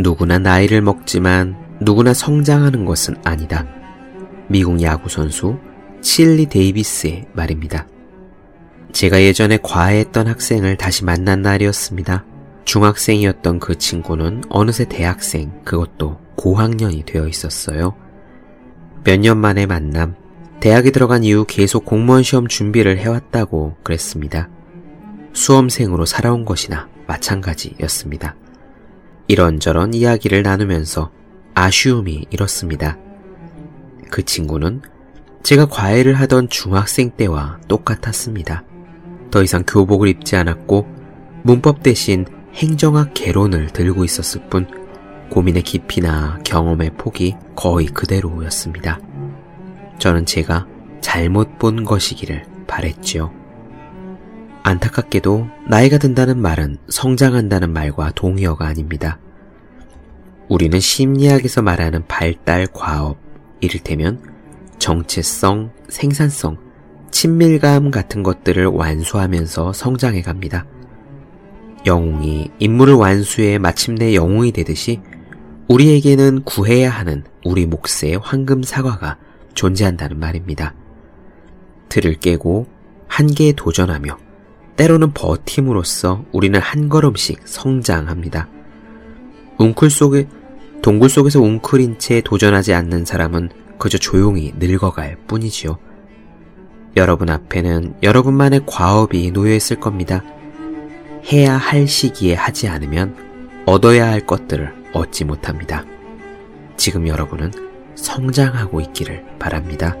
누구나 나이를 먹지만 누구나 성장하는 것은 아니다. 미국 야구선수 칠리 데이비스의 말입니다. 제가 예전에 과외했던 학생을 다시 만난 날이었습니다. 중학생이었던 그 친구는 어느새 대학생, 그것도 고학년이 되어 있었어요. 몇 년 만에 만남, 대학에 들어간 이후 계속 공무원 시험 준비를 해왔다고 그랬습니다. 수험생으로 살아온 것이나 마찬가지였습니다. 이런저런 이야기를 나누면서 아쉬움이 일었습니다. 그 친구는 제가 과외를 하던 중학생 때와 똑같았습니다. 더 이상 교복을 입지 않았고 문법 대신 행정학 개론을 들고 있었을 뿐 고민의 깊이나 경험의 폭이 거의 그대로였습니다. 저는 제가 잘못 본 것이기를 바랬지요. 안타깝게도 나이가 든다는 말은 성장한다는 말과 동의어가 아닙니다. 우리는 심리학에서 말하는 발달 과업, 이를테면 정체성, 생산성, 친밀감 같은 것들을 완수하면서 성장해 갑니다. 영웅이 인물을 완수해 마침내 영웅이 되듯이 우리에게는 구해야 하는 우리 몫의 황금 사과가 존재한다는 말입니다. 틀을 깨고 한계에 도전하며 때로는 버팀으로써 우리는 한 걸음씩 성장합니다. 웅클 속에, 동굴 속에서 웅클인 채 도전하지 않는 사람은 그저 조용히 늙어갈 뿐이지요. 여러분 앞에는 여러분만의 과업이 놓여 있을 겁니다. 해야 할 시기에 하지 않으면 얻어야 할 것들을 얻지 못합니다. 지금 여러분은 성장하고 있기를 바랍니다.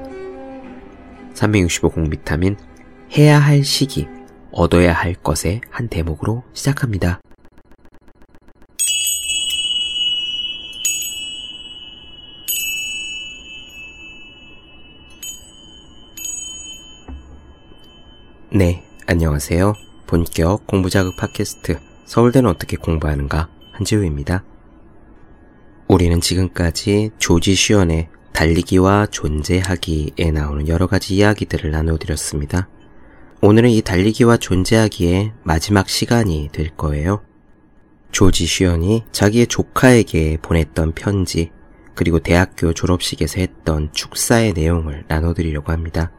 365 공비타민 해야 할 시기, 얻어야 할 것의 한 대목으로 시작합니다. 네, 안녕하세요. 본격 공부자극 팟캐스트 서울대는 어떻게 공부하는가 한지우입니다. 우리는 지금까지 조지 슈언의 달리기와 존재하기에 나오는 여러 가지 이야기들을 나눠드렸습니다. 오늘은 이 달리기와 존재하기의 마지막 시간이 될 거예요. 조지 슈언이 자기의 조카에게 보냈던 편지, 그리고 대학교 졸업식에서 했던 축사의 내용을 나눠드리려고 합니다.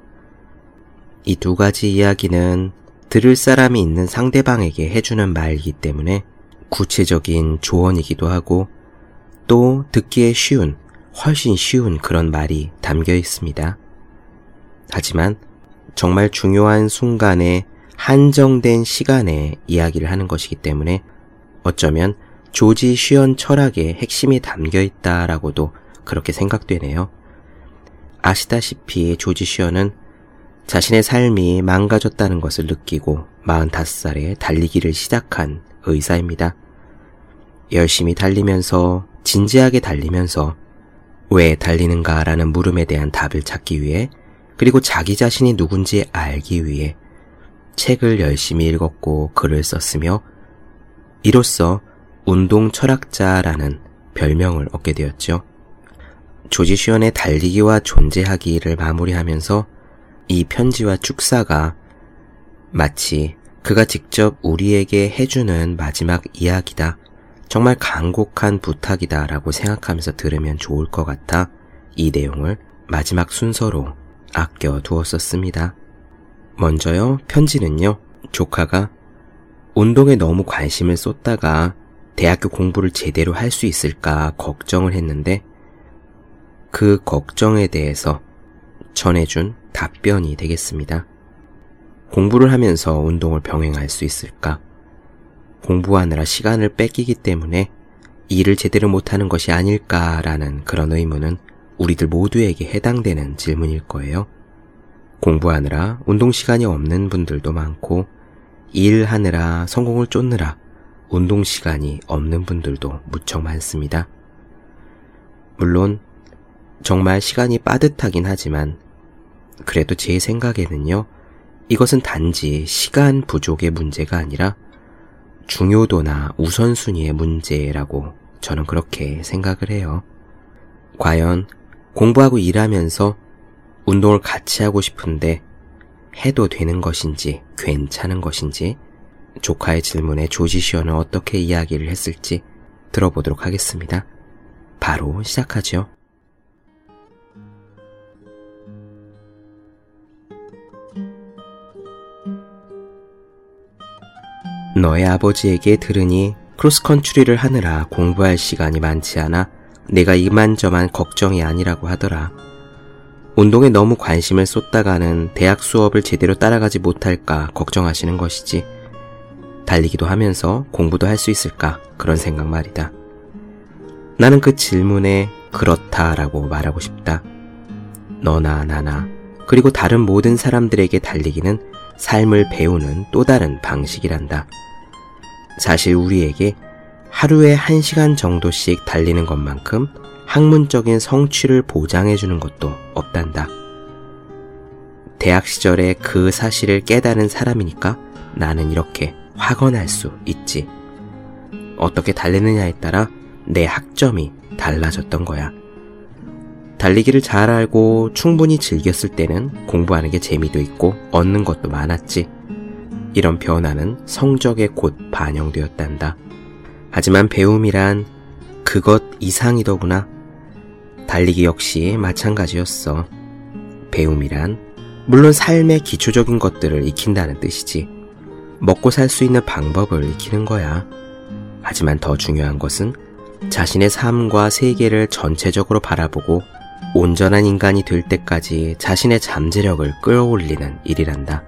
이 두 가지 이야기는 들을 사람이 있는 상대방에게 해주는 말이기 때문에 구체적인 조언이기도 하고 또 듣기에 쉬운, 훨씬 쉬운 그런 말이 담겨 있습니다. 하지만 정말 중요한 순간에 한정된 시간에 이야기를 하는 것이기 때문에 어쩌면 조지 쉬언 철학의 핵심이 담겨 있다라고도 그렇게 생각되네요. 아시다시피 조지 쉬언은 자신의 삶이 망가졌다는 것을 느끼고 45살에 달리기를 시작한 의사입니다. 열심히 달리면서 진지하게 달리면서 왜 달리는가라는 물음에 대한 답을 찾기 위해 그리고 자기 자신이 누군지 알기 위해 책을 열심히 읽었고 글을 썼으며 이로써 운동 철학자라는 별명을 얻게 되었죠. 조지 슈언의 달리기와 존재하기를 마무리하면서 이 편지와 축사가 마치 그가 직접 우리에게 해주는 마지막 이야기다. 정말 간곡한 부탁이다 라고 생각하면서 들으면 좋을 것 같아 이 내용을 마지막 순서로 아껴 두었었습니다. 먼저요, 편지는요, 조카가 운동에 너무 관심을 쏟다가 대학교 공부를 제대로 할 수 있을까 걱정을 했는데 그 걱정에 대해서 전해준 답변이 되겠습니다. 공부를 하면서 운동을 병행할 수 있을까? 공부하느라 시간을 뺏기기 때문에 일을 제대로 못하는 것이 아닐까라는 그런 의문은 우리들 모두에게 해당되는 질문일 거예요. 공부하느라 운동 시간이 없는 분들도 많고 일하느라 성공을 쫓느라 운동 시간이 없는 분들도 무척 많습니다. 물론 정말 시간이 빠듯하긴 하지만 그래도 제 생각에는요, 이것은 단지 시간 부족의 문제가 아니라 중요도나 우선순위의 문제라고 저는 그렇게 생각을 해요. 과연 공부하고 일하면서 운동을 같이 하고 싶은데 해도 되는 것인지 괜찮은 것인지 조카의 질문에 조지 쉬언은 어떻게 이야기를 했을지 들어보도록 하겠습니다. 바로 시작하죠. 너의 아버지에게 들으니 크로스컨트리를 하느라 공부할 시간이 많지 않아 내가 이만저만 걱정이 아니라고 하더라. 운동에 너무 관심을 쏟다가는 대학 수업을 제대로 따라가지 못할까 걱정하시는 것이지. 달리기도 하면서 공부도 할 수 있을까 그런 생각 말이다. 나는 그 질문에 그렇다라고 말하고 싶다. 너나 나나 그리고 다른 모든 사람들에게 달리기는 삶을 배우는 또 다른 방식이란다. 사실 우리에게 하루에 한 시간 정도씩 달리는 것만큼 학문적인 성취를 보장해주는 것도 없단다. 대학 시절에 그 사실을 깨달은 사람이니까 나는 이렇게 확언할 수 있지. 어떻게 달리느냐에 따라 내 학점이 달라졌던 거야. 달리기를 잘 알고 충분히 즐겼을 때는 공부하는 게 재미도 있고 얻는 것도 많았지. 이런 변화는 성적에 곧 반영되었단다. 하지만 배움이란 그것 이상이더구나. 달리기 역시 마찬가지였어. 배움이란 물론 삶의 기초적인 것들을 익힌다는 뜻이지. 먹고 살 수 있는 방법을 익히는 거야. 하지만 더 중요한 것은 자신의 삶과 세계를 전체적으로 바라보고 온전한 인간이 될 때까지 자신의 잠재력을 끌어올리는 일이란다.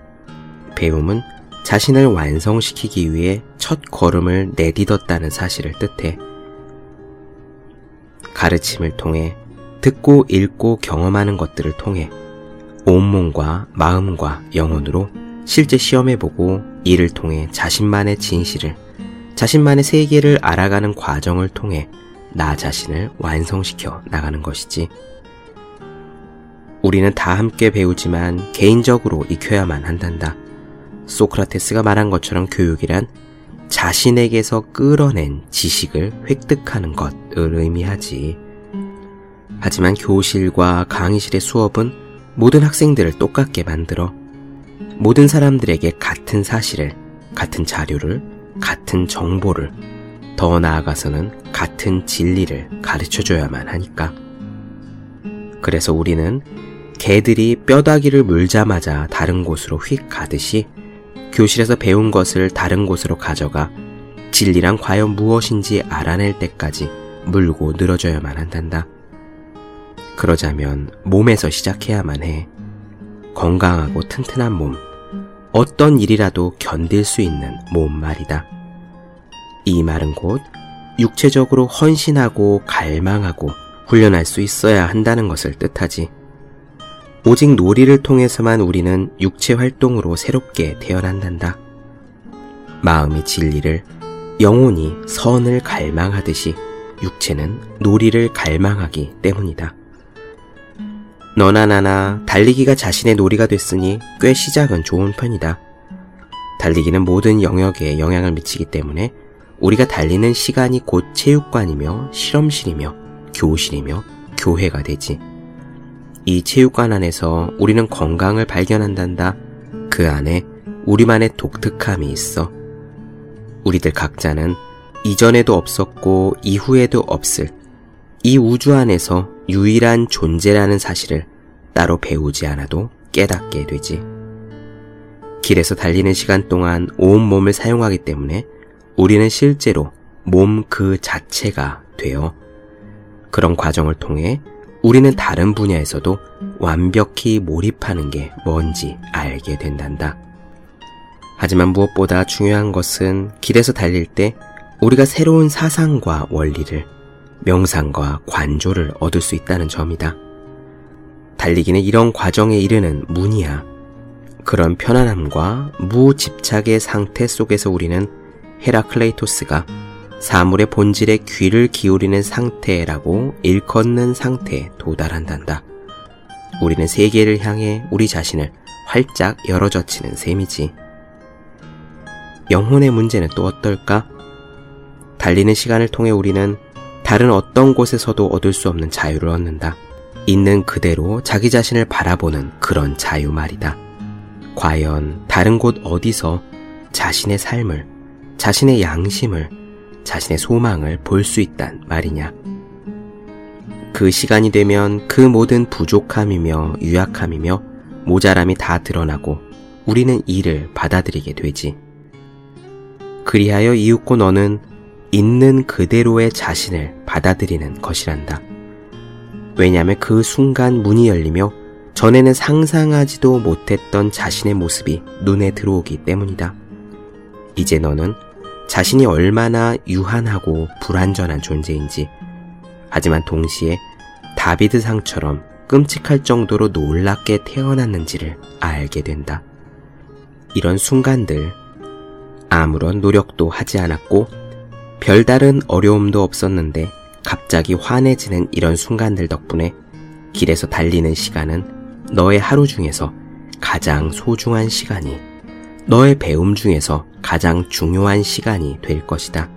배움은 자신을 완성시키기 위해 첫 걸음을 내딛었다는 사실을 뜻해. 가르침을 통해 듣고 읽고 경험하는 것들을 통해 온몸과 마음과 영혼으로 실제 시험해보고 이를 통해 자신만의 진실을, 자신만의 세계를 알아가는 과정을 통해 나 자신을 완성시켜 나가는 것이지. 우리는 다 함께 배우지만 개인적으로 익혀야만 한단다. 소크라테스가 말한 것처럼 교육이란 자신에게서 끌어낸 지식을 획득하는 것을 의미하지. 하지만 교실과 강의실의 수업은 모든 학생들을 똑같게 만들어 모든 사람들에게 같은 사실을, 같은 자료를, 같은 정보를, 더 나아가서는 같은 진리를 가르쳐 줘야만 하니까. 그래서 우리는 개들이 뼈다귀를 물자마자 다른 곳으로 휙 가듯이 교실에서 배운 것을 다른 곳으로 가져가 진리란 과연 무엇인지 알아낼 때까지 물고 늘어져야만 한단다. 그러자면 몸에서 시작해야만 해. 건강하고 튼튼한 몸, 어떤 일이라도 견딜 수 있는 몸 말이다. 이 말은 곧 육체적으로 헌신하고 갈망하고 훈련할 수 있어야 한다는 것을 뜻하지. 오직 놀이를 통해서만 우리는 육체 활동으로 새롭게 태어난단다. 마음이 진리를, 영혼이 선을 갈망하듯이 육체는 놀이를 갈망하기 때문이다. 너나 나나 달리기가 자신의 놀이가 됐으니 꽤 시작은 좋은 편이다. 달리기는 모든 영역에 영향을 미치기 때문에 우리가 달리는 시간이 곧 체육관이며 실험실이며 교실이며 교회가 되지. 이 체육관 안에서 우리는 건강을 발견한단다. 그 안에 우리만의 독특함이 있어. 우리들 각자는 이전에도 없었고 이후에도 없을 이 우주 안에서 유일한 존재라는 사실을 따로 배우지 않아도 깨닫게 되지. 길에서 달리는 시간 동안 온 몸을 사용하기 때문에 우리는 실제로 몸 그 자체가 되어 그런 과정을 통해 우리는 다른 분야에서도 완벽히 몰입하는 게 뭔지 알게 된단다. 하지만 무엇보다 중요한 것은 길에서 달릴 때 우리가 새로운 사상과 원리를, 명상과 관조를 얻을 수 있다는 점이다. 달리기는 이런 과정에 이르는 문이야. 그런 편안함과 무집착의 상태 속에서 우리는 헤라클레이토스가 사물의 본질에 귀를 기울이는 상태라고 일컫는 상태에 도달한단다. 우리는 세계를 향해 우리 자신을 활짝 열어젖히는 셈이지. 영혼의 문제는 또 어떨까? 달리는 시간을 통해 우리는 다른 어떤 곳에서도 얻을 수 없는 자유를 얻는다. 있는 그대로 자기 자신을 바라보는 그런 자유 말이다. 과연 다른 곳 어디서 자신의 삶을, 자신의 양심을, 자신의 소망을 볼 수 있단 말이냐. 그 시간이 되면 그 모든 부족함이며 유약함이며 모자람이 다 드러나고 우리는 이를 받아들이게 되지. 그리하여 이웃고 너는 있는 그대로의 자신을 받아들이는 것이란다. 왜냐하면 그 순간 문이 열리며 전에는 상상하지도 못했던 자신의 모습이 눈에 들어오기 때문이다. 이제 너는 자신이 얼마나 유한하고 불완전한 존재인지, 하지만 동시에 다비드 상처럼 끔찍할 정도로 놀랍게 태어났는지를 알게 된다. 이런 순간들, 아무런 노력도 하지 않았고, 별다른 어려움도 없었는데, 갑자기 환해지는 이런 순간들 덕분에 길에서 달리는 시간은 너의 하루 중에서 가장 소중한 시간이, 너의 배움 중에서 가장 중요한 시간이 될 것이다.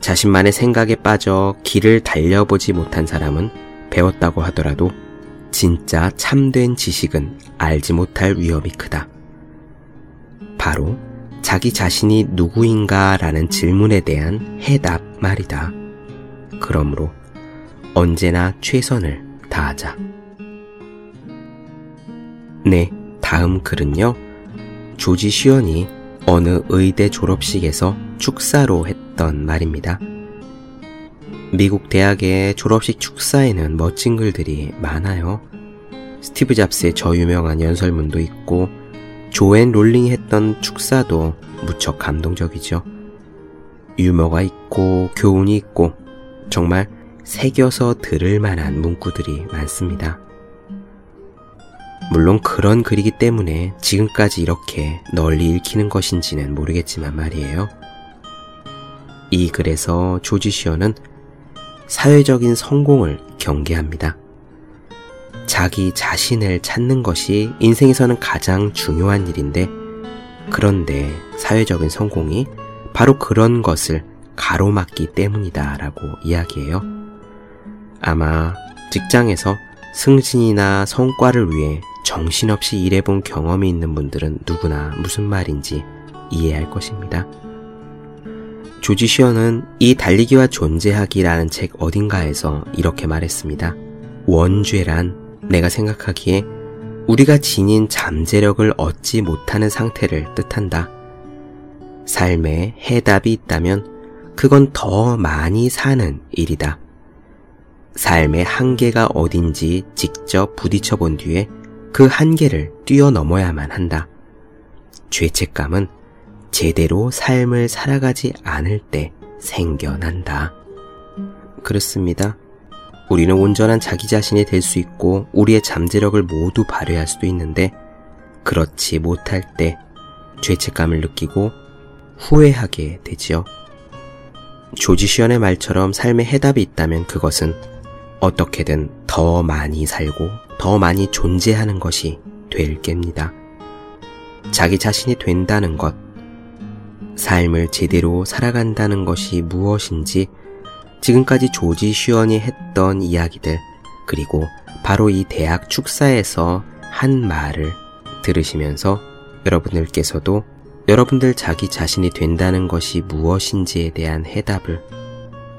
자신만의 생각에 빠져 길을 달려보지 못한 사람은 배웠다고 하더라도 진짜 참된 지식은 알지 못할 위험이 크다. 바로 자기 자신이 누구인가 라는 질문에 대한 해답 말이다. 그러므로 언제나 최선을 다하자. 네, 다음 글은요. 조지 시언이 어느 의대 졸업식에서 축사로 했던 말입니다. 미국 대학의 졸업식 축사에는 멋진 글들이 많아요. 스티브 잡스의 저 유명한 연설문도 있고 조앤 롤링이 했던 축사도 무척 감동적이죠. 유머가 있고 교훈이 있고 정말 새겨서 들을 만한 문구들이 많습니다. 물론 그런 글이기 때문에 지금까지 이렇게 널리 읽히는 것인지는 모르겠지만 말이에요. 이 글에서 조지 시어는 사회적인 성공을 경계합니다. 자기 자신을 찾는 것이 인생에서는 가장 중요한 일인데, 그런데 사회적인 성공이 바로 그런 것을 가로막기 때문이다 라고 이야기해요. 아마 직장에서 승진이나 성과를 위해 정신없이 일해본 경험이 있는 분들은 누구나 무슨 말인지 이해할 것입니다. 조지 시어는 이 달리기와 존재하기라는 책 어딘가에서 이렇게 말했습니다. 원죄란 내가 생각하기에 우리가 지닌 잠재력을 얻지 못하는 상태를 뜻한다. 삶에 해답이 있다면 그건 더 많이 사는 일이다. 삶의 한계가 어딘지 직접 부딪혀 본 뒤에 그 한계를 뛰어넘어야만 한다. 죄책감은 제대로 삶을 살아가지 않을 때 생겨난다. 그렇습니다. 우리는 온전한 자기 자신이 될 수 있고 우리의 잠재력을 모두 발휘할 수도 있는데 그렇지 못할 때 죄책감을 느끼고 후회하게 되지요. 조지 시연의 말처럼 삶의 해답이 있다면 그것은 어떻게든 더 많이 살고 더 많이 존재하는 것이 될 겁니다. 자기 자신이 된다는 것, 삶을 제대로 살아간다는 것이 무엇인지 지금까지 조지 슈언이 했던 이야기들, 그리고 바로 이 대학 축사에서 한 말을 들으시면서 여러분들께서도 여러분들 자기 자신이 된다는 것이 무엇인지에 대한 해답을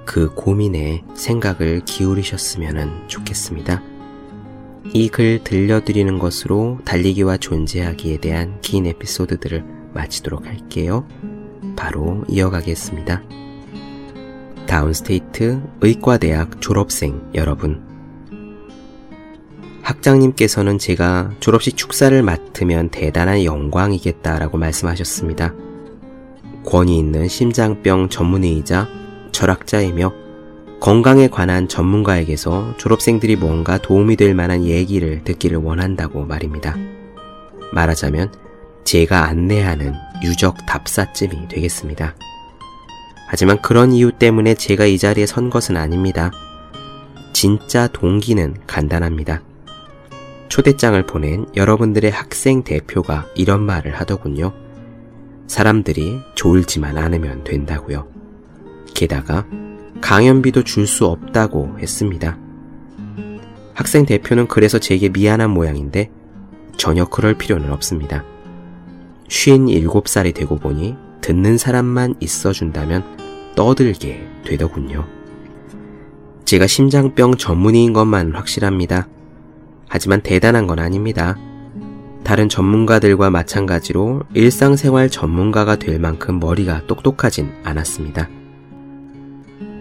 그 고민에 생각을 기울이셨으면 좋겠습니다. 이 글 들려드리는 것으로 달리기와 존재하기에 대한 긴 에피소드들을 마치도록 할게요. 바로 이어가겠습니다. 다운스테이트 의과대학 졸업생 여러분. 학장님께서는 제가 졸업식 축사를 맡으면 대단한 영광이겠다라고 말씀하셨습니다. 권위 있는 심장병 전문의이자 철학자이며 건강에 관한 전문가에게서 졸업생들이 뭔가 도움이 될 만한 얘기를 듣기를 원한다고 말입니다. 말하자면 제가 안내하는 유적 답사쯤이 되겠습니다. 하지만 그런 이유 때문에 제가 이 자리에 선 것은 아닙니다. 진짜 동기는 간단합니다. 초대장을 보낸 여러분들의 학생 대표가 이런 말을 하더군요. 사람들이 졸지만 않으면 된다고요. 게다가 강연비도 줄 수 없다고 했습니다. 학생 대표는 그래서 제게 미안한 모양인데 전혀 그럴 필요는 없습니다. 57살이 되고 보니 듣는 사람만 있어준다면 떠들게 되더군요. 제가 심장병 전문의인 것만 확실합니다. 하지만 대단한 건 아닙니다. 다른 전문가들과 마찬가지로 일상생활 전문가가 될 만큼 머리가 똑똑하진 않았습니다.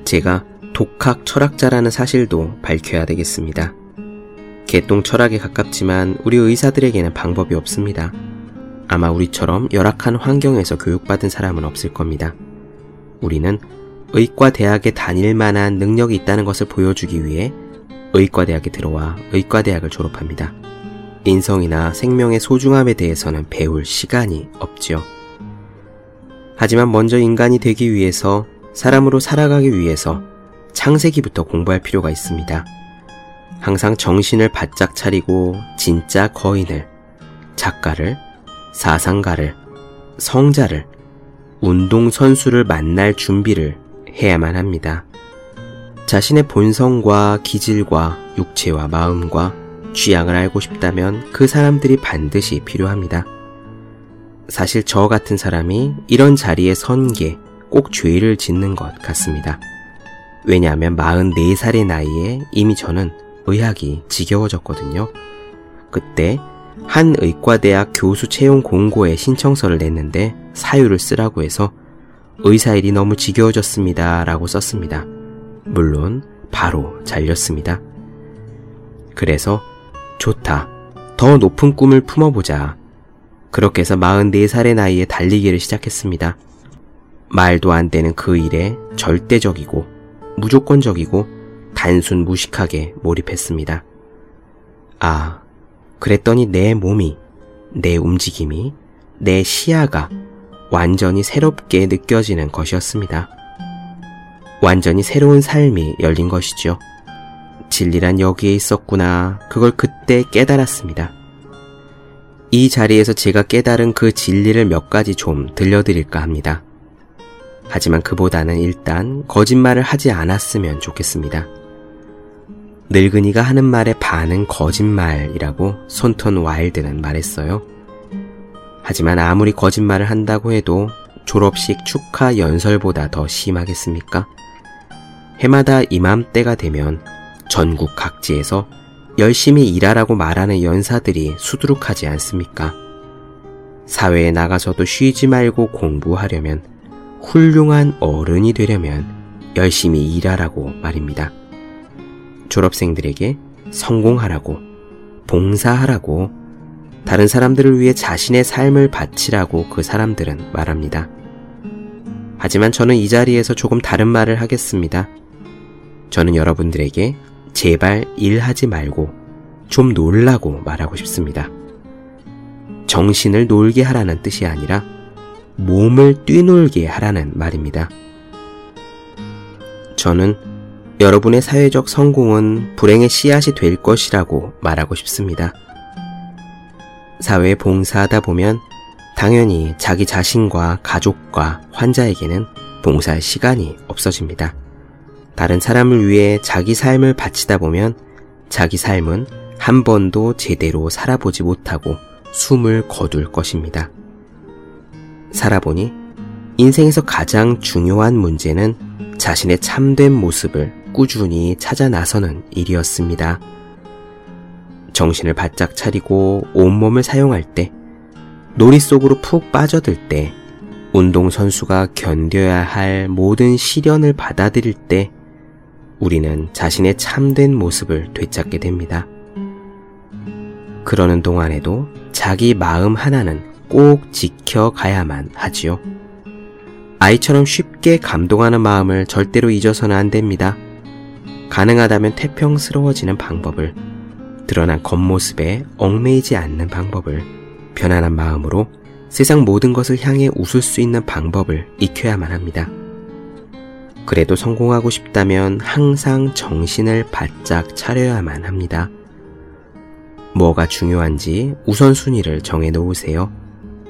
제가 독학 철학자라는 사실도 밝혀야 되겠습니다. 개똥 철학에 가깝지만 우리 의사들에게는 방법이 없습니다. 아마 우리처럼 열악한 환경에서 교육받은 사람은 없을 겁니다. 우리는 의과 대학에 다닐 만한 능력이 있다는 것을 보여주기 위해 의과 대학에 들어와 의과 대학을 졸업합니다. 인성이나 생명의 소중함에 대해서는 배울 시간이 없지요. 하지만 먼저 인간이 되기 위해서 사람으로 살아가기 위해서 창세기부터 공부할 필요가 있습니다. 항상 정신을 바짝 차리고 진짜 거인을, 작가를, 사상가를, 성자를, 운동선수를 만날 준비를 해야만 합니다. 자신의 본성과 기질과 육체와 마음과 취향을 알고 싶다면 그 사람들이 반드시 필요합니다. 사실 저 같은 사람이 이런 자리에 선 게 꼭 죄를 짓는 것 같습니다. 왜냐하면 44살의 나이에 이미 저는 의학이 지겨워졌거든요. 그때 한 의과대학 교수 채용 공고에 신청서를 냈는데 사유를 쓰라고 해서 의사 일이 너무 지겨워졌습니다. 라고 썼습니다. 물론 바로 잘렸습니다. 그래서 좋다. 더 높은 꿈을 품어보자. 그렇게 해서 44살의 나이에 달리기를 시작했습니다. 말도 안 되는 그 일에 절대적이고 무조건적이고 단순 무식하게 몰입했습니다. 아, 그랬더니 내 몸이, 내 움직임이, 내 시야가 완전히 새롭게 느껴지는 것이었습니다. 완전히 새로운 삶이 열린 것이죠. 진리란 여기에 있었구나. 그걸 그때 깨달았습니다. 이 자리에서 제가 깨달은 그 진리를 몇 가지 좀 들려드릴까 합니다. 하지만 그보다는 일단 거짓말을 하지 않았으면 좋겠습니다. 늙은이가 하는 말의 반은 거짓말이라고 손톤 와일드는 말했어요. 하지만 아무리 거짓말을 한다고 해도 졸업식 축하 연설보다 더 심하겠습니까? 해마다 이맘때가 되면 전국 각지에서 열심히 일하라고 말하는 연사들이 수두룩하지 않습니까? 사회에 나가서도 쉬지 말고 공부하려면 훌륭한 어른이 되려면 열심히 일하라고 말입니다. 졸업생들에게 성공하라고, 봉사하라고, 다른 사람들을 위해 자신의 삶을 바치라고 그 사람들은 말합니다. 하지만 저는 이 자리에서 조금 다른 말을 하겠습니다. 저는 여러분들에게 제발 일하지 말고 좀 놀라고 말하고 싶습니다. 정신을 놀게 하라는 뜻이 아니라 몸을 뛰놀게 하라는 말입니다. 저는 여러분의 사회적 성공은 불행의 씨앗이 될 것이라고 말하고 싶습니다. 사회에 봉사하다 보면 당연히 자기 자신과 가족과 환자에게는 봉사할 시간이 없어집니다. 다른 사람을 위해 자기 삶을 바치다 보면 자기 삶은 한 번도 제대로 살아보지 못하고 숨을 거둘 것입니다. 살아보니 인생에서 가장 중요한 문제는 자신의 참된 모습을 꾸준히 찾아 나서는 일이었습니다. 정신을 바짝 차리고 온몸을 사용할 때, 놀이 속으로 푹 빠져들 때, 운동선수가 견뎌야 할 모든 시련을 받아들일 때, 우리는 자신의 참된 모습을 되찾게 됩니다. 그러는 동안에도 자기 마음 하나는 꼭 지켜가야만 하지요. 아이처럼 쉽게 감동하는 마음을 절대로 잊어서는 안 됩니다. 가능하다면 태평스러워지는 방법을, 드러난 겉모습에 얽매이지 않는 방법을, 편안한 마음으로 세상 모든 것을 향해 웃을 수 있는 방법을 익혀야만 합니다. 그래도 성공하고 싶다면 항상 정신을 바짝 차려야만 합니다. 뭐가 중요한지 우선순위를 정해 놓으세요.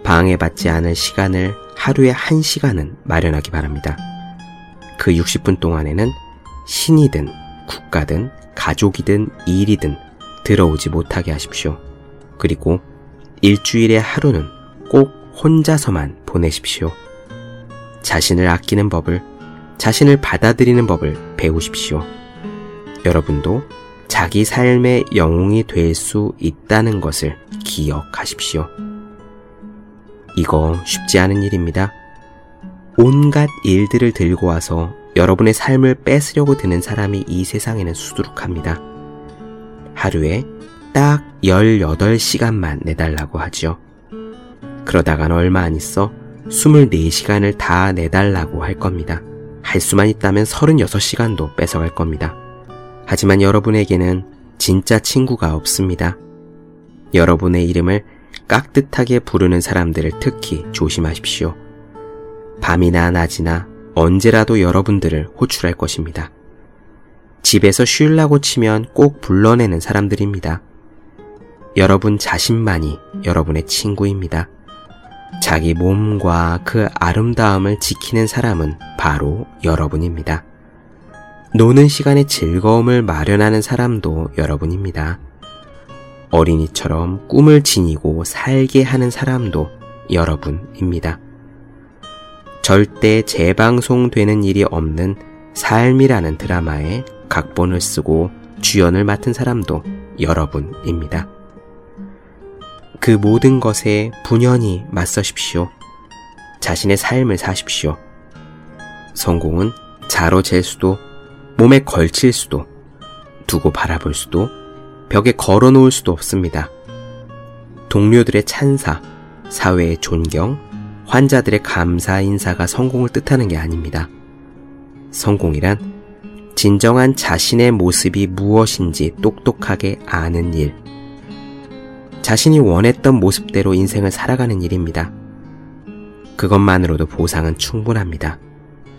방해받지 않을 시간을 하루에 1시간은 마련하기 바랍니다. 그 60분 동안에는 신이든 국가든 가족이든 일이든 들어오지 못하게 하십시오. 그리고 일주일에 하루는 꼭 혼자서만 보내십시오. 자신을 아끼는 법을 자신을 받아들이는 법을 배우십시오. 여러분도 자기 삶의 영웅이 될 수 있다는 것을 기억하십시오. 이거 쉽지 않은 일입니다. 온갖 일들을 들고 와서 여러분의 삶을 뺏으려고 드는 사람이 이 세상에는 수두룩합니다. 하루에 딱 18시간만 내달라고 하죠. 그러다간 얼마 안 있어 24시간을 다 내달라고 할 겁니다. 할 수만 있다면 36시간도 뺏어갈 겁니다. 하지만 여러분에게는 진짜 친구가 없습니다. 여러분의 이름을 깍듯하게 부르는 사람들을 특히 조심하십시오. 밤이나 낮이나 언제라도 여러분들을 호출할 것입니다. 집에서 쉴라고 치면 꼭 불러내는 사람들입니다. 여러분 자신만이 여러분의 친구입니다. 자기 몸과 그 아름다움을 지키는 사람은 바로 여러분입니다. 노는 시간에 즐거움을 마련하는 사람도 여러분입니다. 어린이처럼 꿈을 지니고 살게 하는 사람도 여러분입니다. 절대 재방송되는 일이 없는 삶이라는 드라마에 각본을 쓰고 주연을 맡은 사람도 여러분입니다. 그 모든 것에 분연히 맞서십시오. 자신의 삶을 사십시오. 성공은 자로 잴 수도, 몸에 걸칠 수도, 두고 바라볼 수도, 벽에 걸어 놓을 수도 없습니다. 동료들의 찬사, 사회의 존경, 환자들의 감사 인사가 성공을 뜻하는 게 아닙니다. 성공이란 진정한 자신의 모습이 무엇인지 똑똑하게 아는 일, 자신이 원했던 모습대로 인생을 살아가는 일입니다. 그것만으로도 보상은 충분합니다.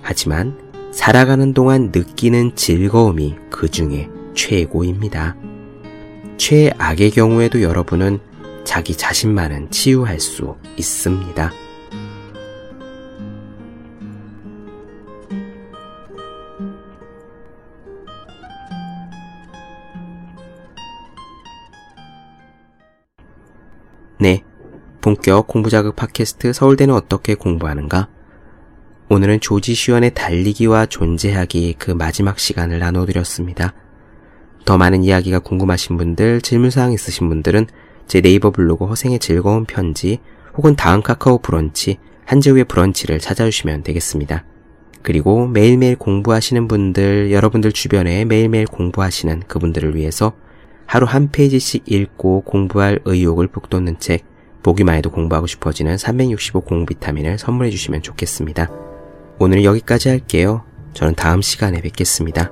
하지만 살아가는 동안 느끼는 즐거움이 그 중에 최고입니다. 최악의 경우에도 여러분은 자기 자신만은 치유할 수 있습니다. 네. 본격 공부자극 팟캐스트 서울대는 어떻게 공부하는가? 오늘은 조지 슈연의 달리기와 존재하기 그 마지막 시간을 나눠드렸습니다. 더 많은 이야기가 궁금하신 분들, 질문사항 있으신 분들은 제 네이버 블로그 허생의 즐거운 편지 혹은 다음 카카오 브런치 한재우의 브런치를 찾아주시면 되겠습니다. 그리고 매일매일 공부하시는 분들, 여러분들 주변에 매일매일 공부하시는 그분들을 위해서 하루 한 페이지씩 읽고 공부할 의욕을 북돋는 책, 보기만 해도 공부하고 싶어지는 365 공비타민을 선물해 주시면 좋겠습니다. 오늘 여기까지 할게요. 저는 다음 시간에 뵙겠습니다.